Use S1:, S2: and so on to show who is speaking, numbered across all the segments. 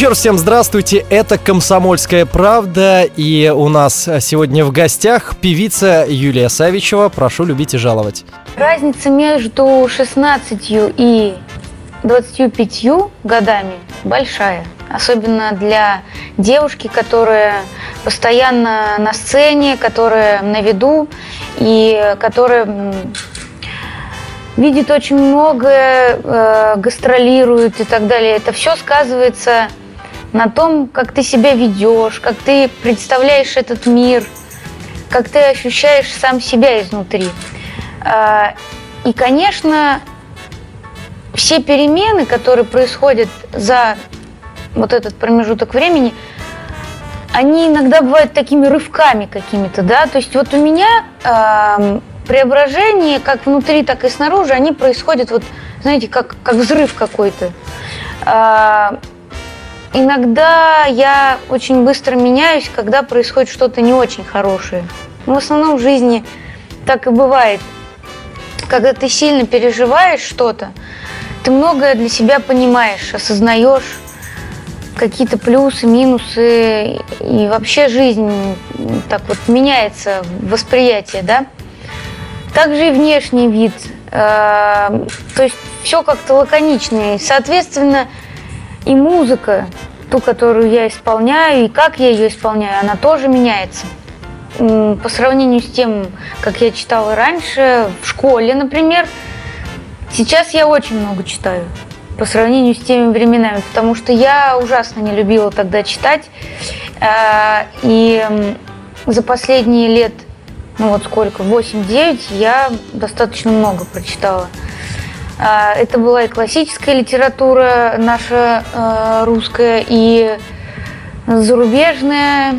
S1: Еще раз всем здравствуйте, это «Комсомольская правда», и у нас сегодня в гостях певица Юлия Савичева. Прошу любить и жаловать.
S2: Разница между 16 и 25 годами большая. Особенно для девушки, которая постоянно на сцене, которая на виду и которая видит очень многое, э, гастролирует и так далее. Это все сказывается на том, как ты себя ведешь, как ты представляешь этот мир, как ты ощущаешь сам себя изнутри. А, И, конечно, все перемены, которые происходят за вот этот промежуток времени, они иногда бывают такими рывками какими-то, да, то есть вот у меня э, преображение как внутри, так и снаружи, они происходят вот, знаете, как, как взрыв какой-то. Э, иногда я очень быстро меняюсь, когда происходит что-то не очень хорошее. Но в основном в жизни так и бывает. Когда ты сильно переживаешь что-то, ты многое для себя понимаешь, осознаешь, какие-то плюсы, минусы, и вообще жизнь так вот меняется, восприятие, да. Также и внешний вид, э, то есть все как-то лаконичнее. Соответственно, и музыка, ту, которую я исполняю, и как я ее исполняю, она тоже меняется. По сравнению с тем, как я читала раньше, в школе, например, сейчас я очень много читаю по сравнению с теми временами, потому что я ужасно не любила тогда читать. Э, и за последние лет, ну вот сколько, 8-9, я достаточно много прочитала. Э, это была и классическая литература наша э, русская, и зарубежная,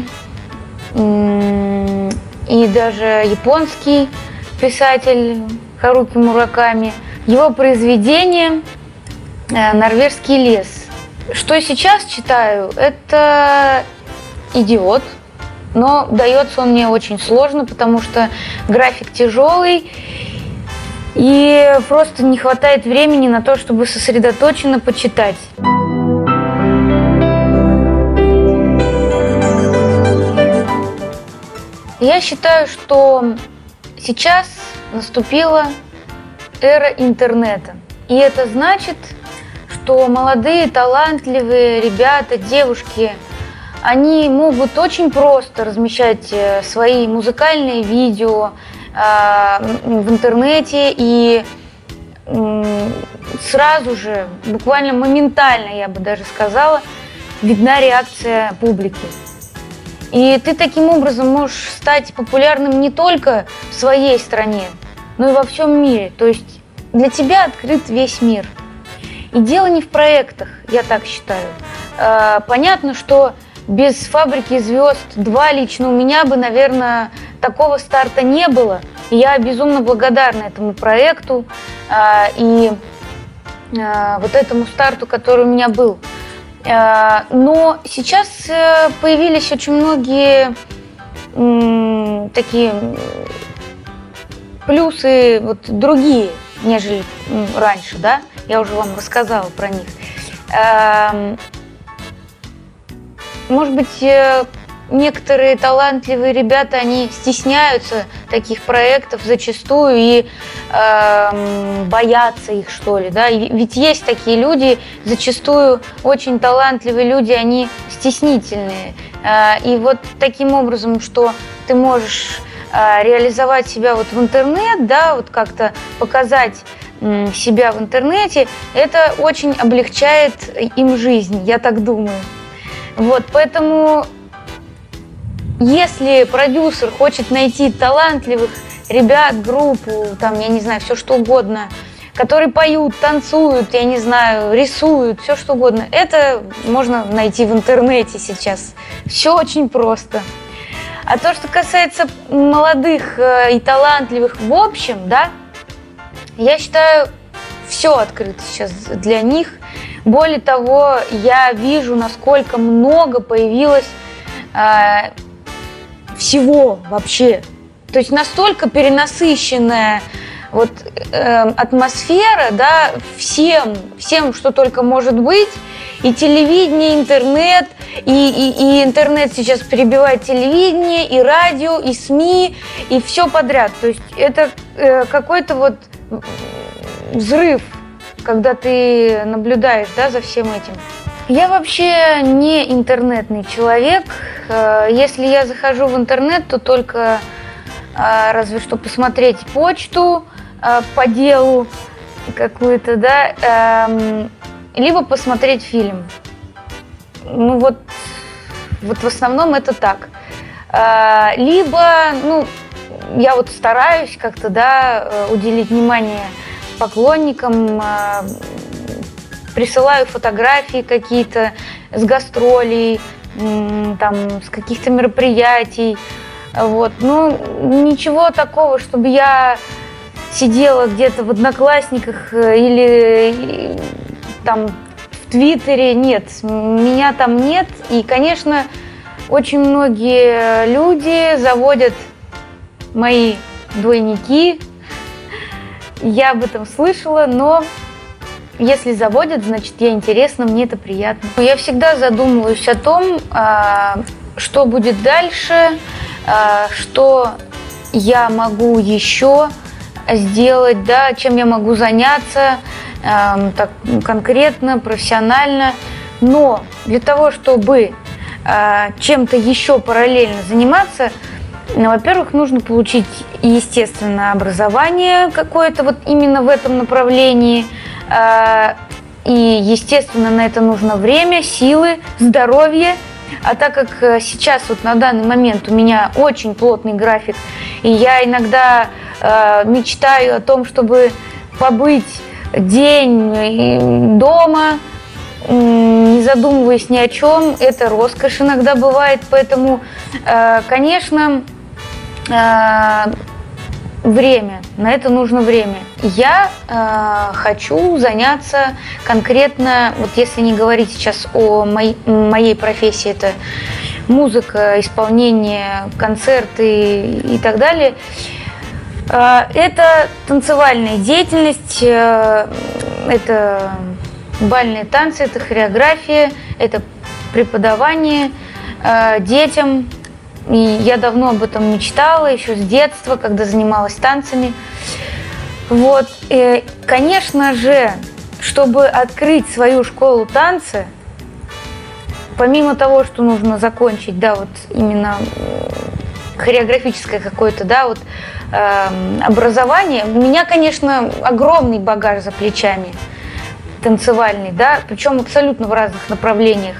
S2: и даже японский писатель Харуки Мураками. Его произведения Э, норвежский лес. Что сейчас читаю, это «Идиот», но дается он мне очень сложно, потому что график тяжелый, и просто не хватает времени на то, чтобы сосредоточенно почитать. Я считаю, что сейчас наступила эра интернета. И это значит, что молодые, талантливые ребята, девушки, они могут очень просто размещать э, свои музыкальные видео в интернете и сразу же, буквально моментально, я бы даже сказала, видна реакция публики. И ты таким образом можешь стать популярным не только в своей стране, но и во всем мире. То есть для тебя открыт весь мир – и дело не в проектах, я так считаю. А, понятно, что без фабрики звезд 2 лично у меня бы, наверное, такого старта не было. Я безумно благодарна этому проекту а, и а, вот этому старту, который у меня был. Но сейчас э, появились очень многие такие плюсы вот другие, нежели раньше, да. Я уже вам рассказала про них. Эм, может быть, э, некоторые талантливые ребята, они стесняются таких проектов зачастую и э, боятся их, что ли, да, ведь есть такие люди, зачастую очень талантливые люди, они стеснительные, э, и вот таким образом, что ты можешь э, реализовать себя вот в интернет, да, вот как-то показать себя в интернете, это очень облегчает им жизнь, я так думаю. Вот, поэтому если продюсер хочет найти талантливых ребят, группу, там, я не знаю, все что угодно, которые поют, танцуют, я не знаю, рисуют, все что угодно, это можно найти в интернете сейчас. Все очень просто. А то, что касается молодых э, и талантливых в общем, да, я считаю, все открыто сейчас для них. Более того, я вижу, насколько много появилось э, всего вообще. То есть настолько перенасыщенная вот э, атмосфера, да, всем, всем, что только может быть, и телевидение, и интернет, и, и, и интернет сейчас перебивает телевидение, и радио, и СМИ, и все подряд. То есть это э, какой-то вот взрыв, когда ты наблюдаешь да, за всем этим. Я вообще не интернетный человек. Э, если я захожу в интернет, то только э, разве что посмотреть почту э, по делу какую-то, да, эм, либо посмотреть фильм. Ну вот, вот в основном это так. Либо, ну, я вот стараюсь как-то, да, уделить внимание поклонникам, присылаю фотографии какие-то с гастролей, там, с каких-то мероприятий. Вот. Ну, ничего такого, чтобы я сидела где-то в Одноклассниках э, или э, там в Твиттере. Нет, меня там нет. И, конечно, очень многие люди заводят мои двойники. Я об этом слышала, но если заводят, значит, я интересна, мне это приятно. Я всегда задумываюсь о том, а, что будет дальше, а, что я могу еще сделать, да, чем я могу заняться эм, так конкретно, профессионально. Но для того, чтобы э, чем-то еще параллельно заниматься, ну, во-первых, нужно получить, естественно, образование какое-то вот именно в этом направлении. Э, и, естественно, на это нужно время, силы, здоровье. А так как э, сейчас вот на данный момент у меня очень плотный график, и я иногда э, мечтаю о том, чтобы побыть день э, дома, не задумываясь ни о чем, это роскошь иногда бывает, поэтому, э, конечно, э, время, на это нужно время. Я э, хочу заняться конкретно, вот если не говорить сейчас о моей, моей профессии, это музыка, исполнение, концерты и так далее. Э, Это танцевальная деятельность, э, это бальные танцы, это хореография, это преподавание э, детям. И я давно об этом мечтала, еще с детства, когда занималась танцами. Вот, э, конечно же, чтобы открыть свою школу танца, помимо того, что нужно закончить, да, вот именно хореографическое какое-то, да, вот эм, образование, у меня, конечно, огромный багаж за плечами танцевальный, да, причем абсолютно в разных направлениях.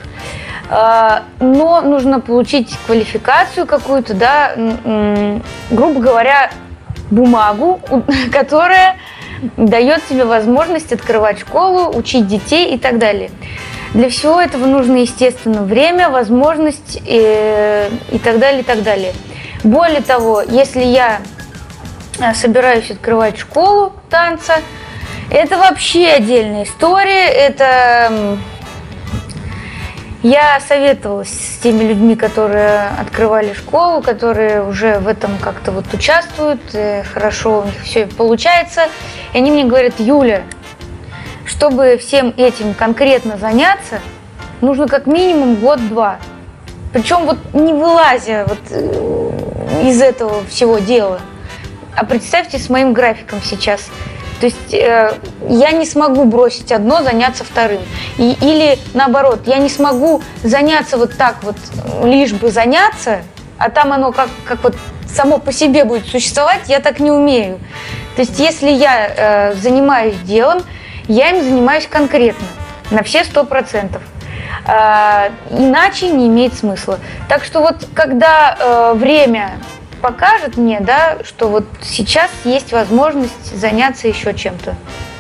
S2: А, Но нужно получить квалификацию какую-то, да, грубо говоря, бумагу, которая дает тебе возможность открывать школу, учить детей и так далее. Для всего этого нужно, естественно, время, возможность э, и так далее, и так далее. Более того, если я э, собираюсь открывать школу танца, это вообще отдельная история. Это я советовалась с теми людьми, которые открывали школу, которые уже в этом как-то вот участвуют, э, хорошо у них все получается. И они мне говорят, Юля, чтобы всем этим конкретно заняться, нужно как минимум год-два. Причем вот не вылазя вот э, из этого всего дела. А представьте с моим графиком сейчас. То есть э, я не смогу бросить одно, заняться вторым. И, или наоборот, я не смогу заняться вот так вот, э, лишь бы заняться, а там оно как, как вот само по себе будет существовать, я так не умею. То есть если я э, занимаюсь делом, я им занимаюсь конкретно, на все сто процентов. А, иначе не имеет смысла. Так что вот когда э, время покажет мне, да, что вот сейчас есть возможность заняться еще чем-то,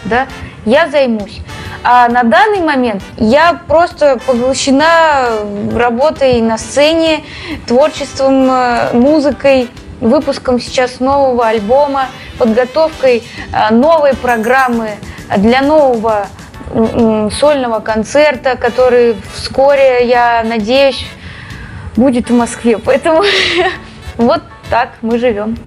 S2: да, я займусь. А на данный момент я просто поглощена работой на сцене, творчеством, э, музыкой, выпуском сейчас нового альбома, подготовкой э, новой программы для нового сольного концерта, который вскоре, я надеюсь, будет в Москве. Поэтому вот так мы живем.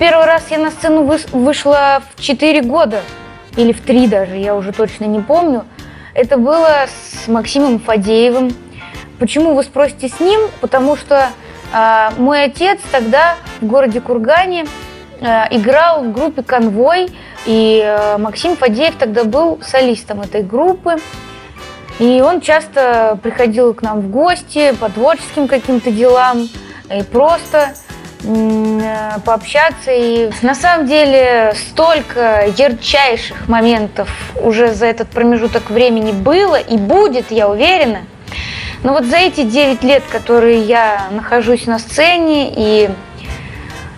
S2: Первый раз я на сцену вышла в 4 года, или в 3 даже, я уже точно не помню. Это было с Максимом Фадеевым. Почему вы спросите с ним? Потому что а, мой отец тогда в городе Кургане а, играл в группе «Конвой», и а, Максим Фадеев тогда был солистом этой группы. И он часто приходил к нам в гости по творческим каким-то делам и просто э, пообщаться. И на самом деле столько ярчайших моментов уже за этот промежуток времени было и будет, я уверена. Но вот за эти 9 лет, которые я нахожусь на сцене и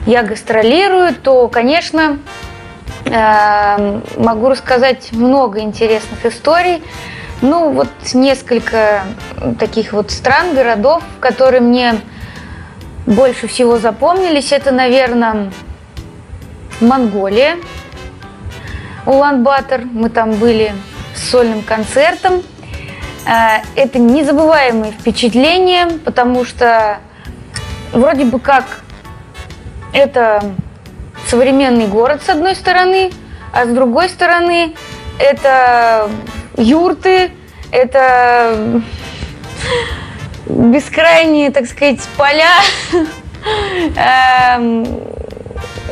S2: я гастролирую, то, конечно, Э, могу рассказать много интересных историй. Ну, вот несколько таких вот стран, городов, которые мне больше всего запомнились. Это, наверное, Монголия, Улан-Батор. Мы там были с сольным концертом. Э, это незабываемые впечатления, потому что вроде бы как это современный город с одной стороны, а с другой стороны это юрты, это бескрайние, так сказать, поля, эм,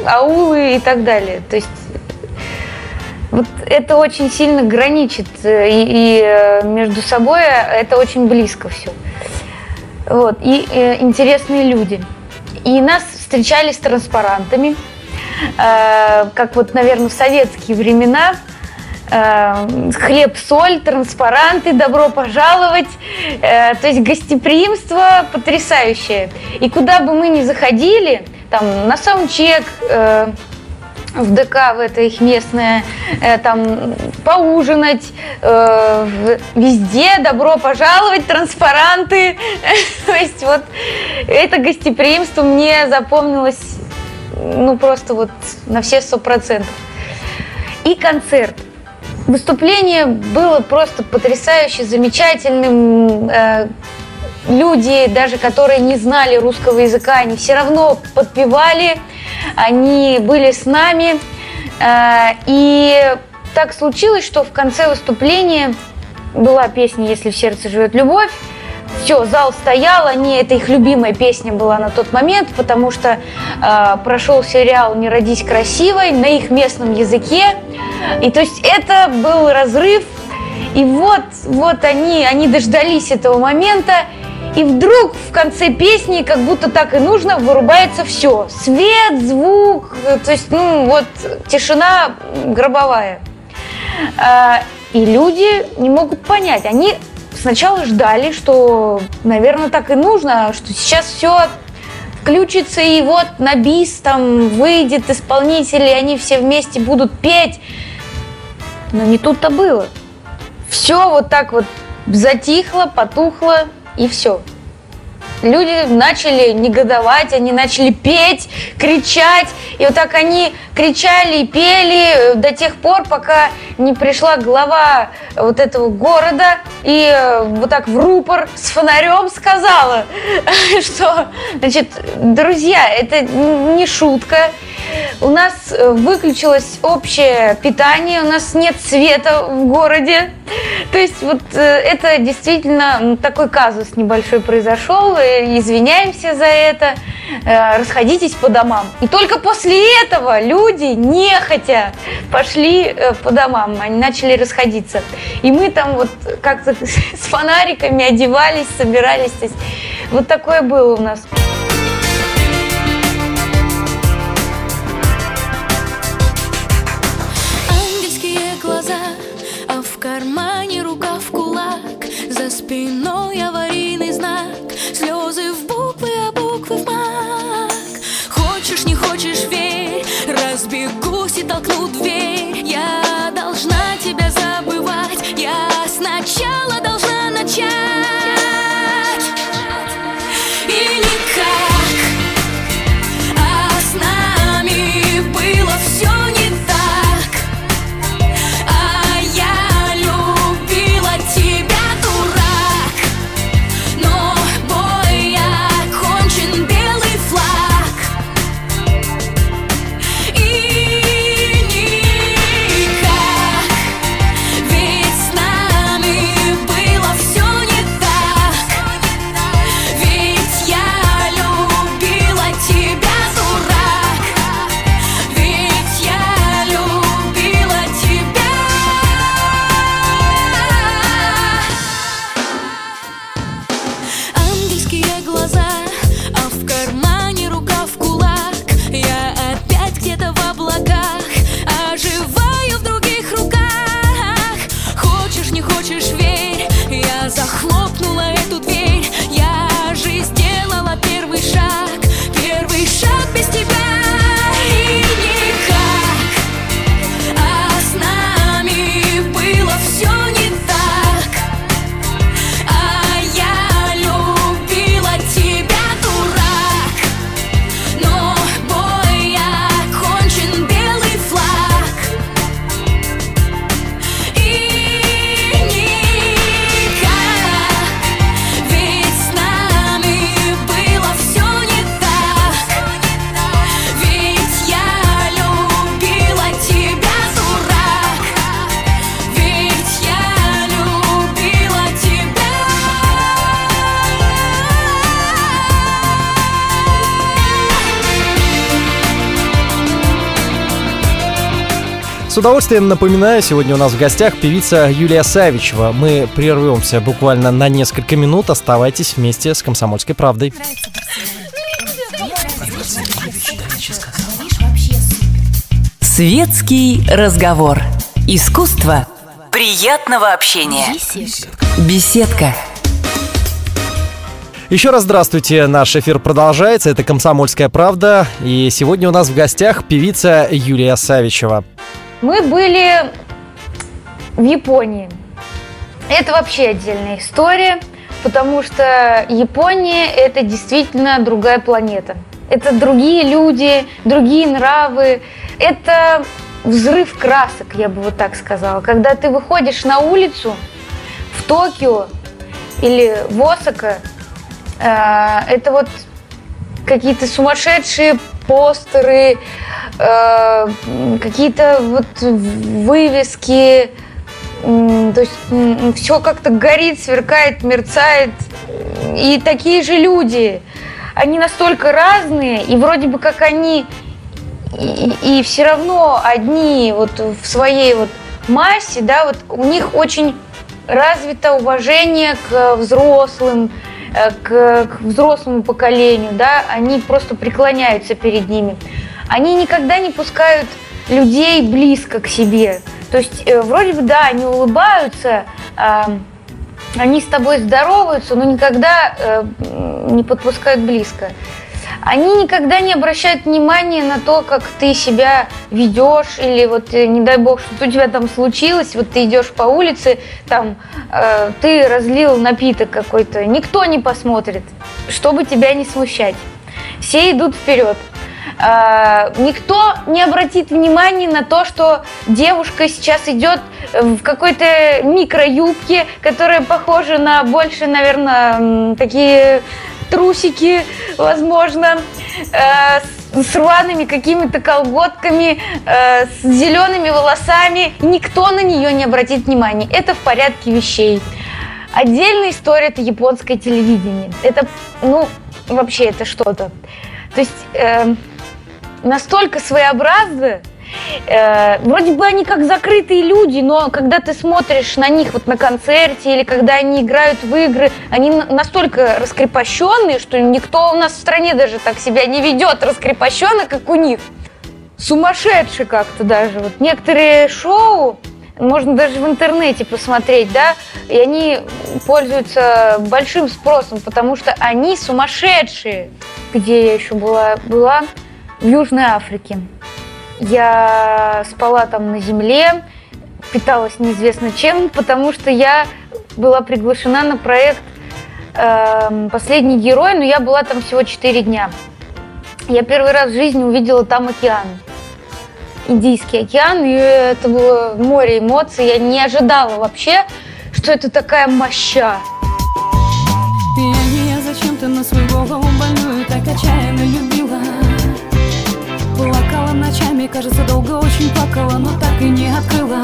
S2: аулы и так далее. То есть вот это очень сильно граничит э, и, и э, между собой это очень близко все. Вот. И э, интересные люди. И нас встречали с транспарантами, э, как вот, наверное, в советские времена. Э, хлеб, соль, транспаранты, добро пожаловать. Э, то есть гостеприимство потрясающее. И куда бы мы ни заходили, там на саундчек, э, в ДК, в это их местное, э, там поужинать, э, везде добро пожаловать, транспаранты. То есть вот это гостеприимство мне запомнилось, ну просто вот на все сто процентов. И концерт. Выступление было просто потрясающе, замечательным. Э, люди, даже которые не знали русского языка, они все равно подпевали, они были с нами. Э, и так случилось, что в конце выступления была песня «Если в сердце живет любовь», все, зал стоял, они, это их любимая песня была на тот момент, потому что э, прошел сериал «Не родись красивой» на их местном языке. И то есть это был разрыв. И вот, вот они, они дождались этого момента, и вдруг в конце песни, как будто так и нужно, вырубается все. Свет, звук, то есть, ну, вот тишина гробовая. А, и люди не могут понять. Они сначала ждали, что, наверное, так и нужно, что сейчас все включится, и вот на бис там выйдет исполнитель, и они все вместе будут петь. Но не тут-то было. Все вот так вот затихло, потухло, и все. Люди начали негодовать, они начали петь, кричать. И вот так они кричали и пели до тех пор, пока не пришла глава вот этого города и э, вот так в рупор с фонарем сказала, что, значит, друзья, это не шутка. У нас э, выключилось общее питание, у нас нет света в городе. То есть вот э, это действительно такой казус небольшой произошел. Извиняемся за это. Э, расходитесь по домам. И только после этого люди нехотя пошли по домам. Они начали расходиться. И мы там вот как-то с фонариками одевались, собирались. Вот такое было у нас.
S3: Спиной аварийный знак. Слезы в буквы, а буквы в мак. Хочешь, не хочешь, верь Разбегусь и толкну дверь
S4: удовольствием напоминаю, сегодня у нас в гостях певица Юлия Савичева. Мы прервемся буквально на несколько минут. Оставайтесь вместе с «Комсомольской правдой».
S5: Светский разговор. Искусство приятного общения. Беседка.
S4: Еще раз здравствуйте, наш эфир продолжается, это «Комсомольская правда», и сегодня у нас в гостях певица Юлия Савичева.
S2: Мы были в Японии. Это вообще отдельная история, потому что Япония – это действительно другая планета. Это другие люди, другие нравы, это взрыв красок, я бы вот так сказала. Когда ты выходишь на улицу в Токио или в Осака – Э, это вот какие-то сумасшедшие постеры, э, какие-то вот вывески, то есть все как-то горит, сверкает, мерцает. И такие же люди, они настолько разные, и вроде бы как они и, и все равно одни вот в своей вот массе, да, вот у них очень развито уважение к взрослым, Э, к, к взрослому поколению, да, они просто преклоняются перед ними. Они никогда не пускают людей близко к себе. То есть э, вроде бы, да, они улыбаются, э, они с тобой здороваются, но никогда э, не подпускают близко они никогда не обращают внимания на то, как ты себя ведешь, или вот, э, не дай бог, что у тебя там случилось, вот ты идешь по улице, там, э, ты разлил напиток какой-то, никто не посмотрит, чтобы тебя не смущать. Все идут вперед. Uh, никто не обратит внимания на то, что девушка сейчас идет в какой-то микроюбке, которая похожа на больше, наверное, такие трусики, возможно, э, с рваными какими-то колготками, э, с зелеными волосами. Никто на нее не обратит внимания. Это в порядке вещей. Отдельная история – это японское телевидение. Это, ну, вообще это что-то. То есть э, настолько своеобразно, э, вроде бы они как закрытые люди, но когда ты смотришь на них вот на концерте или когда они играют в игры, они настолько раскрепощенные, что никто у нас в стране даже так себя не ведет раскрепощенно, как у них. Сумасшедшие как-то даже. Вот некоторые шоу, можно даже в интернете посмотреть, да, и они пользуются большим спросом, потому что они сумасшедшие. Где я еще была? Была в Южной Африке. Я спала там на земле, питалась неизвестно чем, потому что я была приглашена на проект э, «Последний герой», но я была там всего 4 дня. Я первый раз в жизни увидела там океан. Индийский океан, и это было море эмоций. Я не ожидала вообще, что это такая моща.
S3: Я, я зачем ты на свою голову больную так отчаянно любила? Кажется, долго очень плакала, но так и не открыла.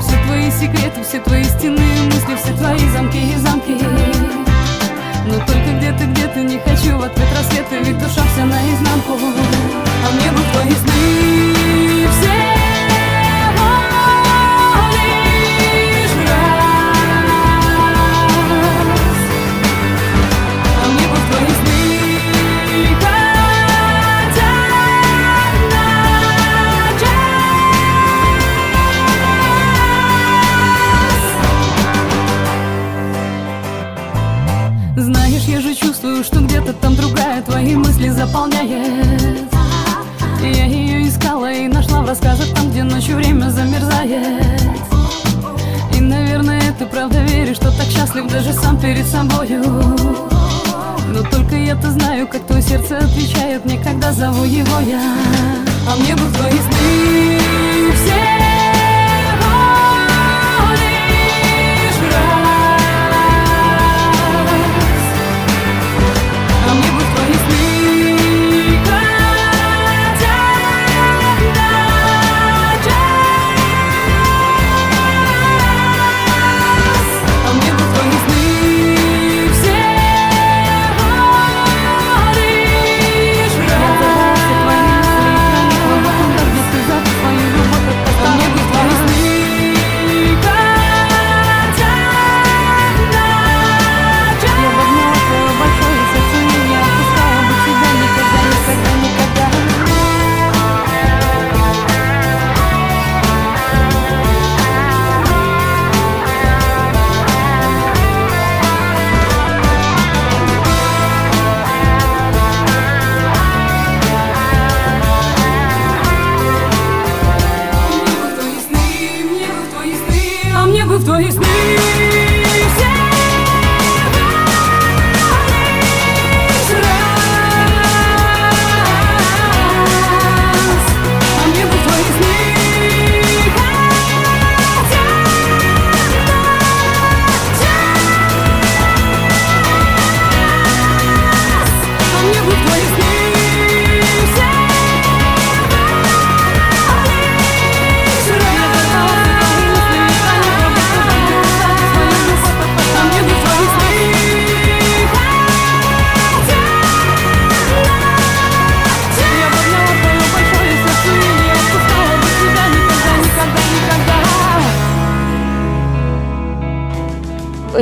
S3: Все твои секреты, все твои стены, мысли, все твои замки и замки. Но только где-то, где-то не хочу в ответ рассветы, ведь душа вся наизнанку. А мне бы твои сны все зову его я. А мне бы твои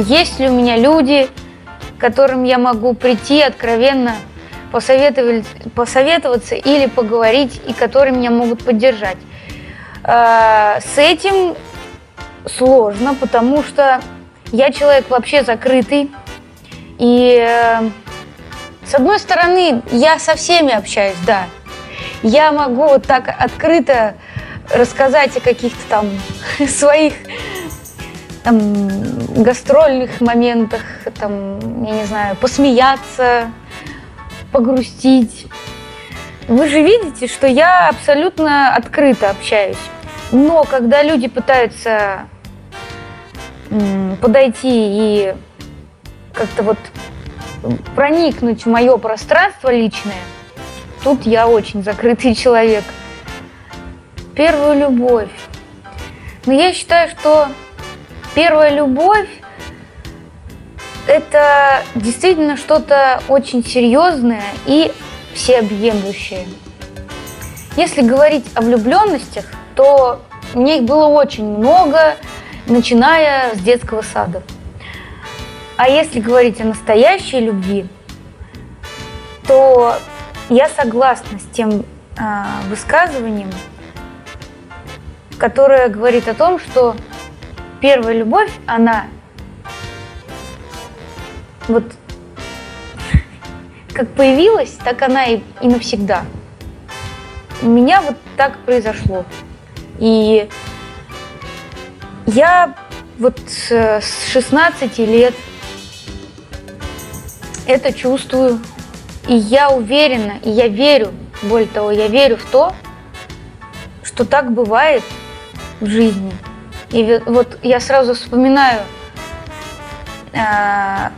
S2: есть ли у меня люди, к которым я могу прийти откровенно посоветовать, посоветоваться или поговорить, и которые меня могут поддержать. А, с этим сложно, потому что я человек вообще закрытый. И э, с одной стороны, я со всеми общаюсь, да. Я могу вот так открыто рассказать о каких-то там своих там, гастрольных моментах, там, я не знаю, посмеяться, погрустить. Вы же видите, что я абсолютно открыто общаюсь. Но когда люди пытаются подойти и как-то вот проникнуть в мое пространство личное, тут я очень закрытый человек. Первую любовь. Но я считаю, что первая любовь это действительно что-то очень серьезное и всеобъемлющее. Если говорить о влюбленностях, то мне их было очень много, начиная с детского сада. А если говорить о настоящей любви, то я согласна с тем э, высказыванием, которое говорит о том, что первая любовь, она вот как появилась, так она и, и навсегда. У меня вот так произошло. И я вот с 16 лет это чувствую. И я уверена, и я верю, более того, я верю в то, что так бывает в жизни. И вот я сразу вспоминаю а,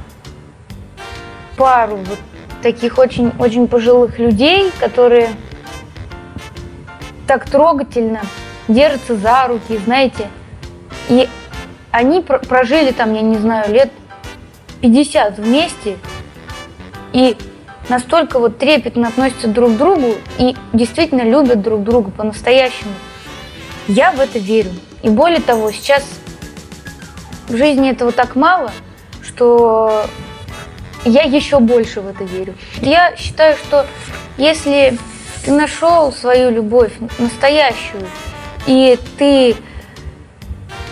S2: пару вот таких очень, очень пожилых людей, которые так трогательно держатся за руки, знаете. И они прожили там, я не знаю, лет 50 вместе. И настолько вот трепетно относятся друг к другу и действительно любят друг друга по-настоящему. Я в это верю. И более того, сейчас в жизни этого так мало, что я еще больше в это верю. Я считаю, что если ты нашел свою любовь настоящую, и ты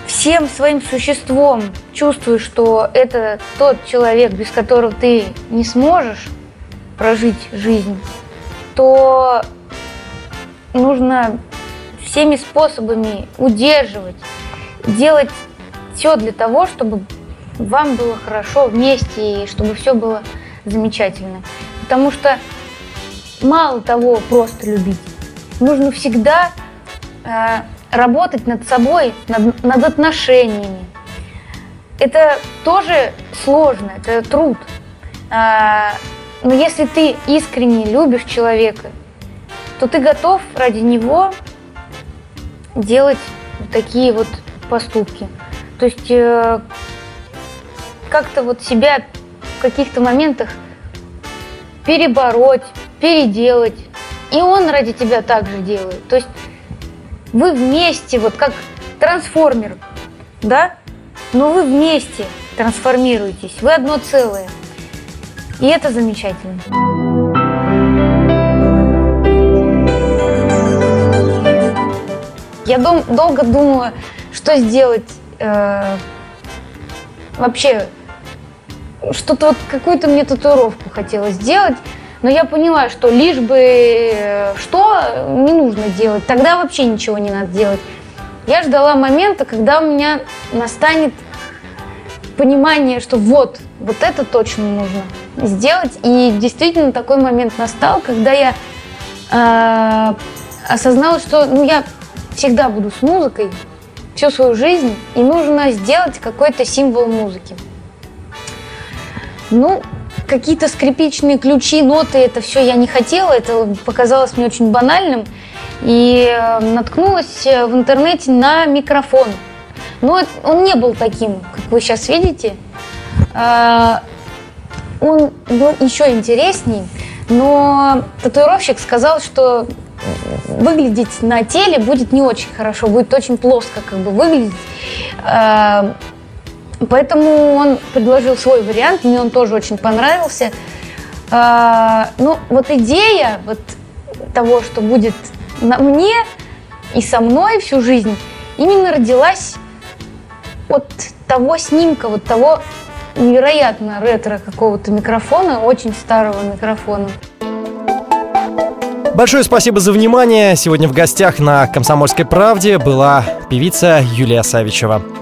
S2: всем своим существом чувствуешь, что это тот человек, без которого ты не сможешь прожить жизнь, то нужно всеми способами удерживать, делать все для того, чтобы вам было хорошо вместе и чтобы все было замечательно. Потому что мало того просто любить. Нужно всегда э, работать над собой, над, над отношениями. Это тоже сложно, это труд. Э, но если ты искренне любишь человека, то ты готов ради него делать такие вот поступки. То есть э, как-то вот себя в каких-то моментах перебороть, переделать. И он ради тебя также делает. То есть вы вместе, вот как трансформер, да? Но вы вместе трансформируетесь, вы одно целое. И это замечательно. Я дом, долго думала, что сделать э, вообще что-то вот какую-то мне татуировку хотелось сделать, но я поняла, что лишь бы э, что не нужно делать, тогда вообще ничего не надо делать. Я ждала момента, когда у меня настанет понимание, что вот, вот это точно нужно сделать. И действительно такой момент настал, когда я э, осознала, что ну, я всегда буду с музыкой всю свою жизнь, и нужно сделать какой-то символ музыки. Ну, какие-то скрипичные ключи, ноты, это все я не хотела, это показалось мне очень банальным. И э, наткнулась э, в интернете на микрофон. Но он не был таким, как вы сейчас видите. А, он был еще интересней, но татуировщик сказал, что выглядеть на теле будет не очень хорошо, будет очень плоско как бы выглядеть. А, Поэтому он предложил свой вариант, мне он тоже очень понравился. А, ну, вот идея вот того, что будет на мне и со мной всю жизнь, именно родилась от того снимка, вот того невероятно ретро какого-то микрофона, очень старого микрофона.
S4: Большое спасибо за внимание. Сегодня в гостях на «Комсомольской правде» была певица Юлия Савичева.